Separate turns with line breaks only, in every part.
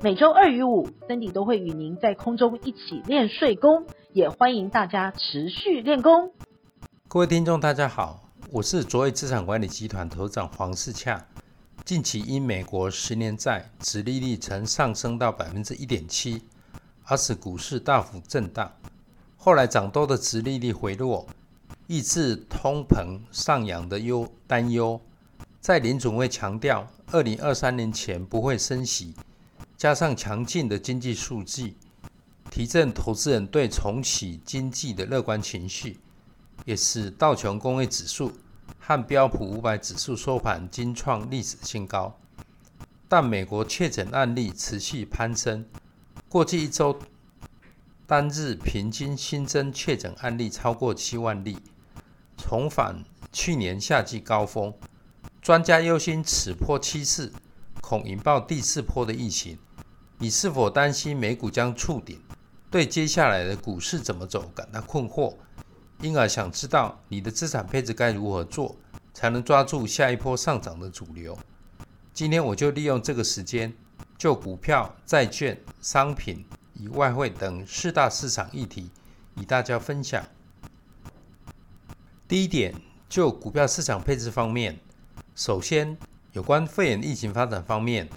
每周二与五，Cindy 都会与您在空中一起练睡功，也欢迎大家持续练功。
各位听众，大家好，我是卓越资产管理集团头长黄世洽。近期因美国十年债殖利率曾上升到百分之一点七，而使股市大幅震荡。后来涨多的殖利率回落，抑制通膨上扬的忧担忧，在联准会强调二零二三年前不会升息。加上强劲的经济数据，提振投资人对重启经济的乐观情绪，也使道琼工业指数和标普五百指数收盘均创历史新高。但美国确诊案例持续攀升，过去一周单日平均新增确诊案例超过七万例，重返去年夏季高峰。专家忧心此波趋势恐引爆第四波的疫情。你是否担心美股将触顶？对接下来的股市怎么走感到困惑？因而想知道你的资产配置该如何做，才能抓住下一波上涨的主流？今天我就利用这个时间，就股票、债券、商品与外汇等四大市场议题与大家分享。第一点，就股票市场配置方面，首先有关肺炎疫情发展方面，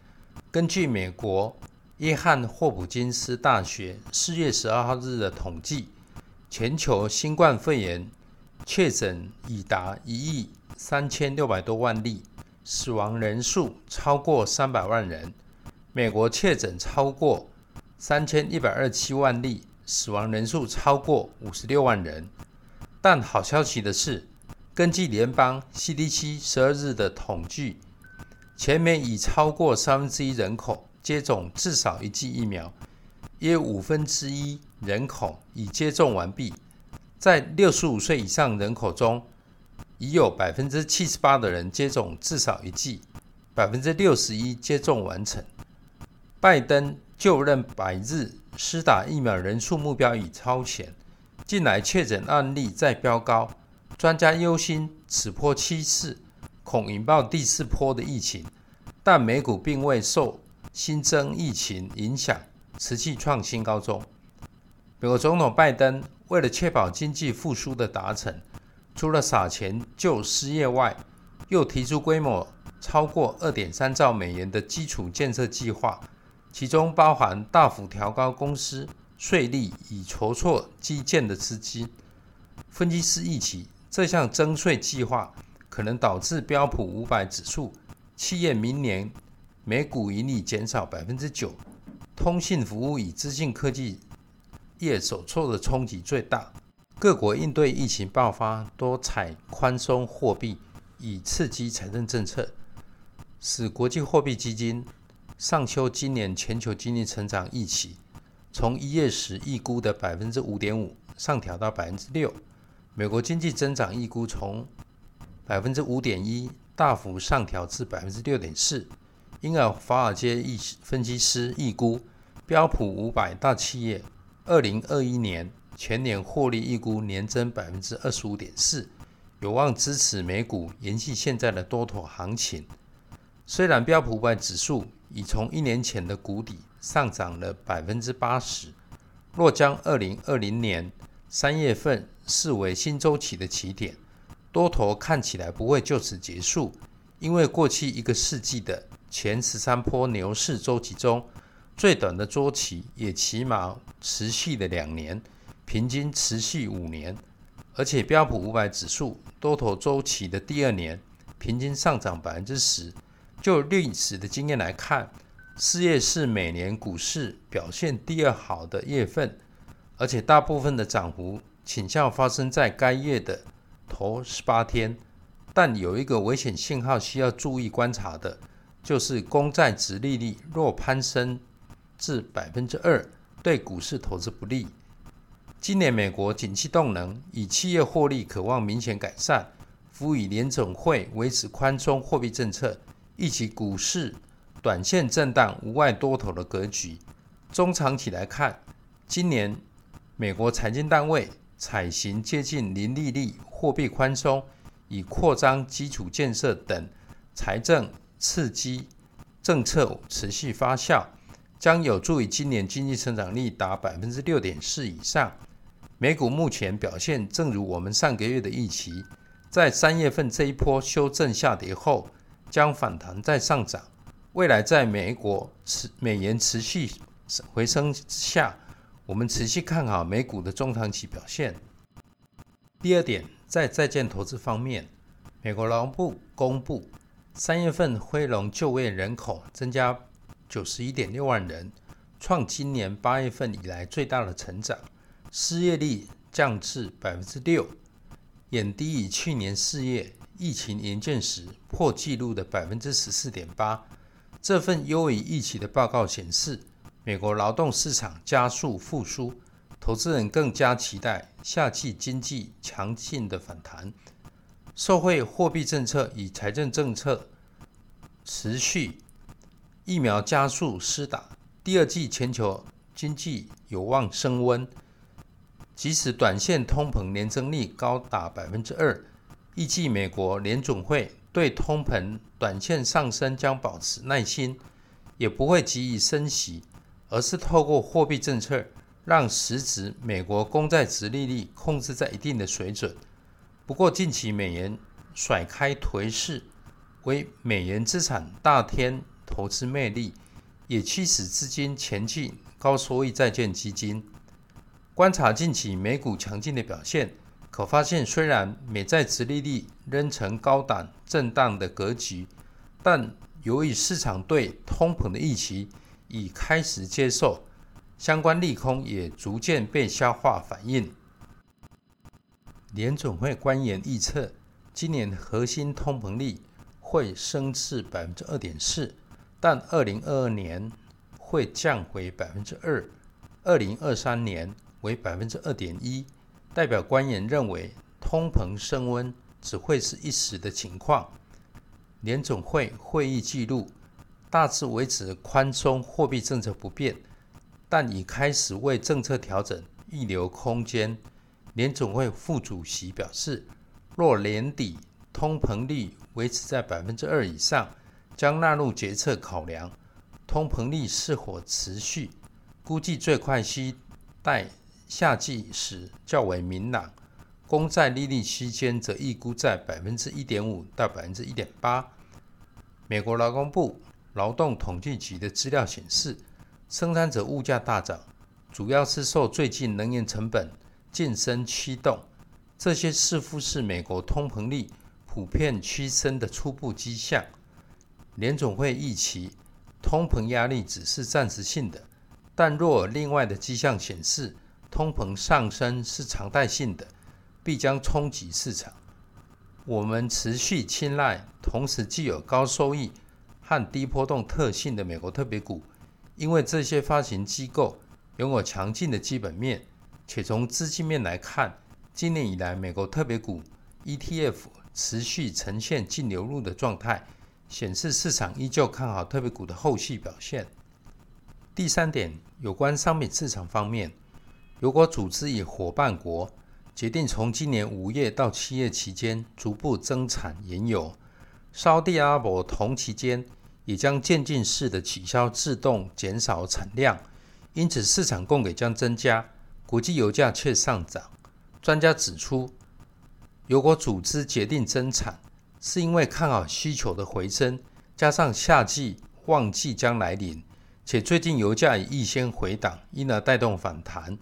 根据美国。约翰霍普金斯大学四月十二号日的统计，全球新冠肺炎确诊已达一亿三千六百多万例，死亡人数超过三百万人。美国确诊超过三千一百二十七万例，死亡人数超过五十六万人。但好消息的是，根据联邦 CDC 十二日的统计，全美已超过三分之一人口。接种至少一剂疫苗，约五分之一人口已接种完毕。在六十五岁以上人口中，已有百分之七十八的人接种至少一剂，百分之六十一接种完成。拜登就任百日，施打疫苗人数目标已超前。近来确诊案例再飙高，专家忧心此波趋势恐引爆第四波的疫情，但美股并未受。新增疫情影响持续创新高中。美国总统拜登为了确保经济复苏的达成，除了撒钱救失业外，又提出规模超过二点三兆美元的基础建设计划，其中包含大幅调高公司税率以筹措基建的资金。分析师预期，这项增税计划可能导致标普五百指数企业明年。每股盈利减少百分之九，通信服务与资讯科技业所受的冲击最大。各国应对疫情爆发，多采宽松货币以刺激财政政策，使国际货币基金上修今年全球经济成长预期，从一月时预估的百分之五点五上调到百分之六。美国经济增长预估从百分之五点一大幅上调至百分之六点四。因而，华尔街一分析师预估，标普五百大企业二零二一年全年获利预估年增百分之二十五点四，有望支持美股延续现在的多头行情。虽然标普五百指数已从一年前的谷底上涨了百分之八十，若将二零二零年三月份视为新周期的起点，多头看起来不会就此结束，因为过去一个世纪的前十三波牛市周期中，最短的周期也起码持续了两年，平均持续五年。而且标普五百指数多头周期的第二年，平均上涨百分之十。就历史的经验来看，四月是每年股市表现第二好的月份，而且大部分的涨幅倾向发生在该月的头十八天。但有一个危险信号需要注意观察的。就是公债殖利率若攀升至百分之二，对股市投资不利。今年美国景气动能以企业获利可望明显改善，辅以联总会维持宽松货币政策，以及股市短线震荡无碍多头的格局。中长期来看，今年美国财经单位采行接近零利率、货币宽松，以扩张基础建设等财政刺激政策持续发酵，将有助于今年经济成长率达百分之六点四以上。美股目前表现正如我们上个月的预期，在三月份这一波修正下跌后，将反弹再上涨。未来在美国持美元持续回升之下，我们持续看好美股的中长期表现。第二点，在在建投资方面，美国劳动部公布。三月份非农就业人口增加九十一点六万人，创今年八月份以来最大的成长。失业率降至百分之六，远低于去年四月疫情严峻时破纪录的百分之十四点八。这份优于预期的报告显示，美国劳动市场加速复苏，投资人更加期待夏季经济强劲的反弹。受惠货币政策与财政政策持续，疫苗加速施打，第二季全球经济有望升温。即使短线通膨年增率高达百分之二，预计美国联准会对通膨短线上升将保持耐心，也不会急于升息，而是透过货币政策让实质美国公债殖利率控制在一定的水准。不过，近期美元甩开颓势，为美元资产大添投资魅力，也驱使资金前进高收益债券基金。观察近期美股强劲的表现，可发现虽然美债殖利率仍呈高档震荡的格局，但由于市场对通膨的预期已开始接受，相关利空也逐渐被消化反应。联准会官员预测，今年核心通膨率会升至百分之二点四，但二零二二年会降回百分之二，二零二三年为百分之二点一。代表官员认为，通膨升温只会是一时的情况。联总会会议记录大致维持宽松货币政策不变，但已开始为政策调整预留空间。联总会副主席表示，若年底通膨率维持在百分之二以上，将纳入决策考量。通膨率是否持续，估计最快需待夏季时较为明朗。公债利率区间则预估在百分之一点五到百分之一点八。美国劳工部劳动统计局的资料显示，生产者物价大涨，主要是受最近能源成本。晋升驱动，这些似乎是美国通膨率普遍趋升的初步迹象。联总会预期通膨压力只是暂时性的，但若另外的迹象显示通膨上升是常态性的，必将冲击市场。我们持续青睐同时具有高收益和低波动特性的美国特别股，因为这些发行机构拥有强劲的基本面。且从资金面来看，今年以来美国特别股 ETF 持续呈现净流入的状态，显示市场依旧看好特别股的后续表现。第三点，有关商品市场方面，如果组织与伙伴国决定从今年五月到七月期间逐步增产原油，沙地阿拉伯同期间也将渐进式的取消自动减少产量，因此市场供给将增加。国际油价却上涨。专家指出，油国组织决定增产，是因为看好需求的回升，加上夏季旺季将来临，且最近油价已预先回档，因而带动反弹。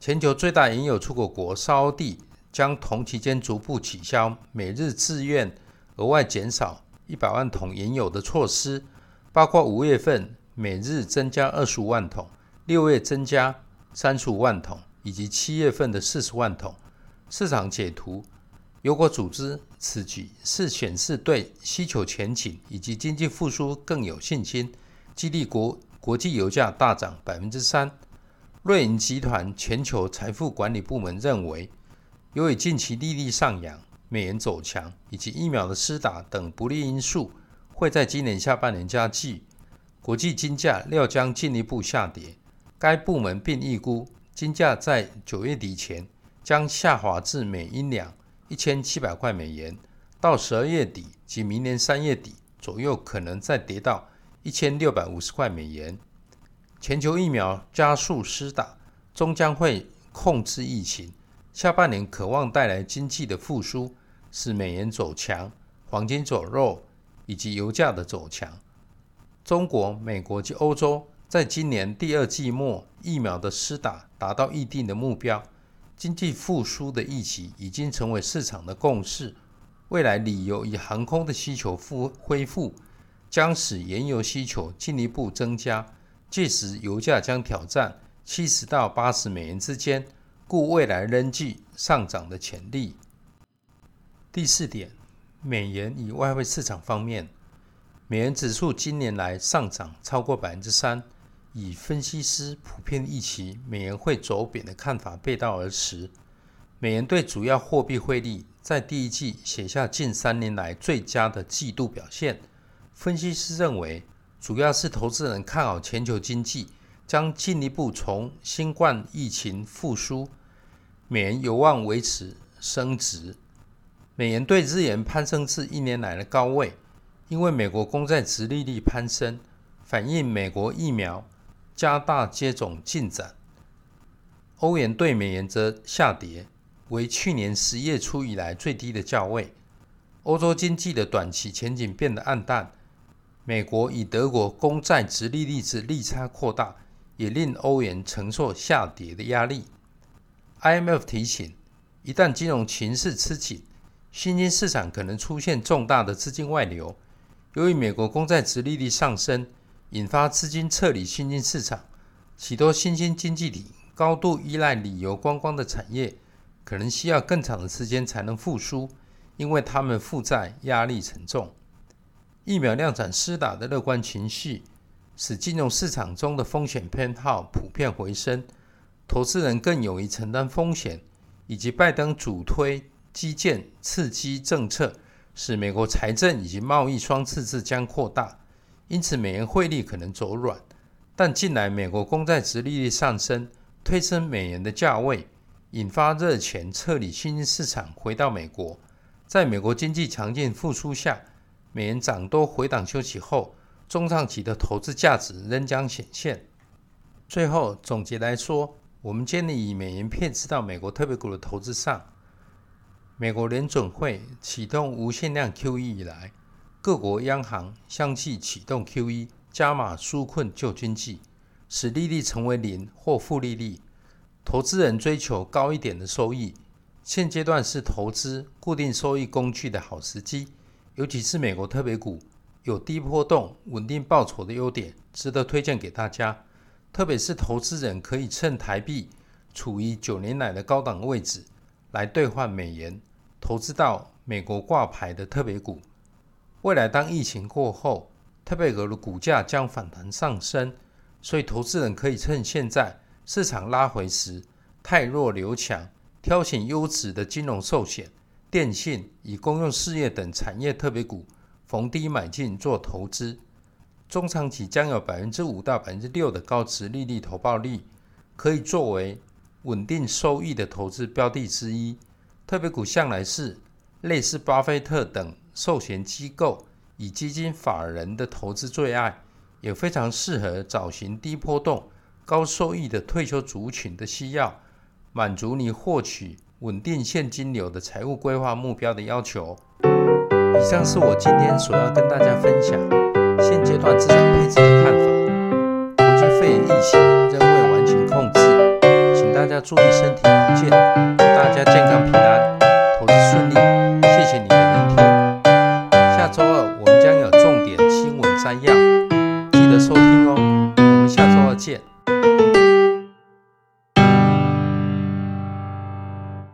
全球最大原油出口国沙地将同期间逐步取消每日自愿额外减少一百万桶原油的措施，包括五月份每日增加二十五万桶，六月增加。三十五万桶，以及七月份的四十万桶。市场解读，油国组织此举是显示对需求前景以及经济复苏更有信心，激励国国际油价大涨百分之三。瑞银集团全球财富管理部门认为，由于近期利率上扬、美元走强以及疫苗的施打等不利因素，会在今年下半年加剧，国际金价料将进一步下跌。该部门并预估，金价在九月底前将下滑至每英两一千七百块美元，到十二月底及明年三月底左右，可能再跌到一千六百五十块美元。全球疫苗加速施打，终将会控制疫情。下半年可望带来经济的复苏，使美元走强，黄金走弱，以及油价的走强。中国、美国及欧洲在今年第二季末疫苗的施打达到预定的目标，经济复苏的预期已经成为市场的共识。未来旅游与航空的需求复恢复，将使原油需求进一步增加。届时，油价将挑战七十到八十美元之间，故未来仍具上涨的潜力。第四点，美元与外汇市场方面，美元指数今年来上涨超过百分之三，与分析师普遍预期美元会走贬的看法背道而驰。美元对主要货币汇率在第一季写下近三年来最佳的季度表现。分析师认为，主要是投资人看好全球经济将进一步从新冠疫情复苏，美元有望维持升值。美元对日元攀升至一年来的高位，因为美国公债殖利率攀升，反映美国疫苗加大接种进展。欧元对美元则下跌，为去年十月初以来最低的价位。欧洲经济的短期前景变得暗淡。美国与德国公债殖利率之利差扩大，也令欧元承受下跌的压力。IMF 提醒，一旦金融情势吃紧，新兴市场可能出现重大的资金外流。由于美国公债殖利率上升，引发资金撤离新兴市场，许多新兴经济体高度依赖旅游观光的产业，可能需要更长的时间才能复苏，因为他们负债压力沉重。疫苗量产施打的乐观情绪，使金融市场中的风险偏好普遍回升，投资人更勇于承担风险，以及拜登主推基建刺激政策，使美国财政以及贸易双赤字将扩大，因此美元汇率可能走软。但近来美国公债殖利率上升，推升美元的价位，引发热钱撤离新兴市场，回到美国。在美国经济强劲复苏下，美元涨多回档休息后，中长期的投资价值仍将显现。最后总结来说，我们建议以美元配置到美国特别股的投资上。美国联准会启动无限量 QE 以来，各国央行相继启动 QE，加码纾困救经济，使利率成为零或负利率。投资人追求高一点的收益，现阶段是投资固定收益工具的好时机。尤其是美国特别股有低波动、稳定报酬的优点，值得推荐给大家。特别是投资人可以趁台币处于九年来的高档位置，来兑换美元，投资到美国挂牌的特别股。未来当疫情过后，特别股的股价将反弹上升，所以投资人可以趁现在市场拉回时，汰弱留强，挑选优质的金融寿险。电信与公用事业等产业特别股逢低买进做投资，中长期将有百分之五到百分之六的高值利率投报率，可以作为稳定收益的投资标的之一。特别股向来是类似巴菲特等寿险机构以基金法人的投资最爱，也非常适合找寻低波动、高收益的退休族群的需要，满足你获取。稳定现金流的财务规划目标的要求。以上是我今天所要跟大家分享现阶段资产配置的看法。国际肺炎疫情仍未完全控制，请大家注意身体保健，祝大家健康平安。